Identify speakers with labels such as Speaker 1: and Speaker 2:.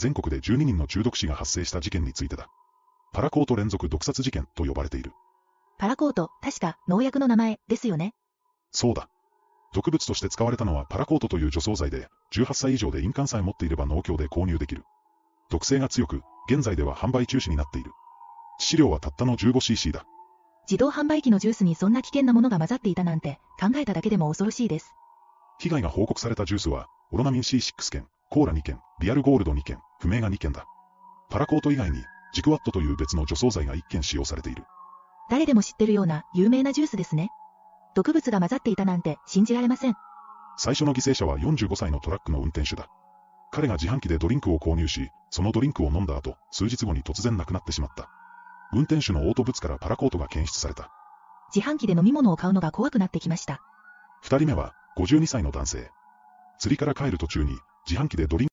Speaker 1: 全国で12人の中毒死が発生した事件についてだ。パラコート連続毒殺事件と呼ばれている。
Speaker 2: パラコート、確か農薬の名前ですよね。
Speaker 1: そうだ。毒物として使われたのはパラコートという除草剤で、18歳以上で印鑑さえ持っていれば農協で購入できる。毒性が強く、現在では販売中止になっている。致死量はたったの 15cc だ。
Speaker 2: 自動販売機のジュースにそんな危険なものが混ざっていたなんて、考えただけでも恐ろしいです。
Speaker 1: 被害が報告されたジュースは、オロナミン C6 件、コーラ2件、リアルゴールド2件、不明が2件だ。パラコート以外に、ジクワットという別の除草剤が1件使用されている。
Speaker 2: 誰でも知ってるような有名なジュースですね。毒物が混ざっていたなんて信じられません。
Speaker 1: 最初の犠牲者は45歳のトラックの運転手だ。彼が自販機でドリンクを購入し、そのドリンクを飲んだ後、数日後に突然亡くなってしまった。運転手のオートブツからパラコートが検出された。
Speaker 2: 自販機で飲み物を買うのが怖くなってきました。
Speaker 1: 二人目は、52歳の男性。釣りから帰る途中に、自販機でドリンク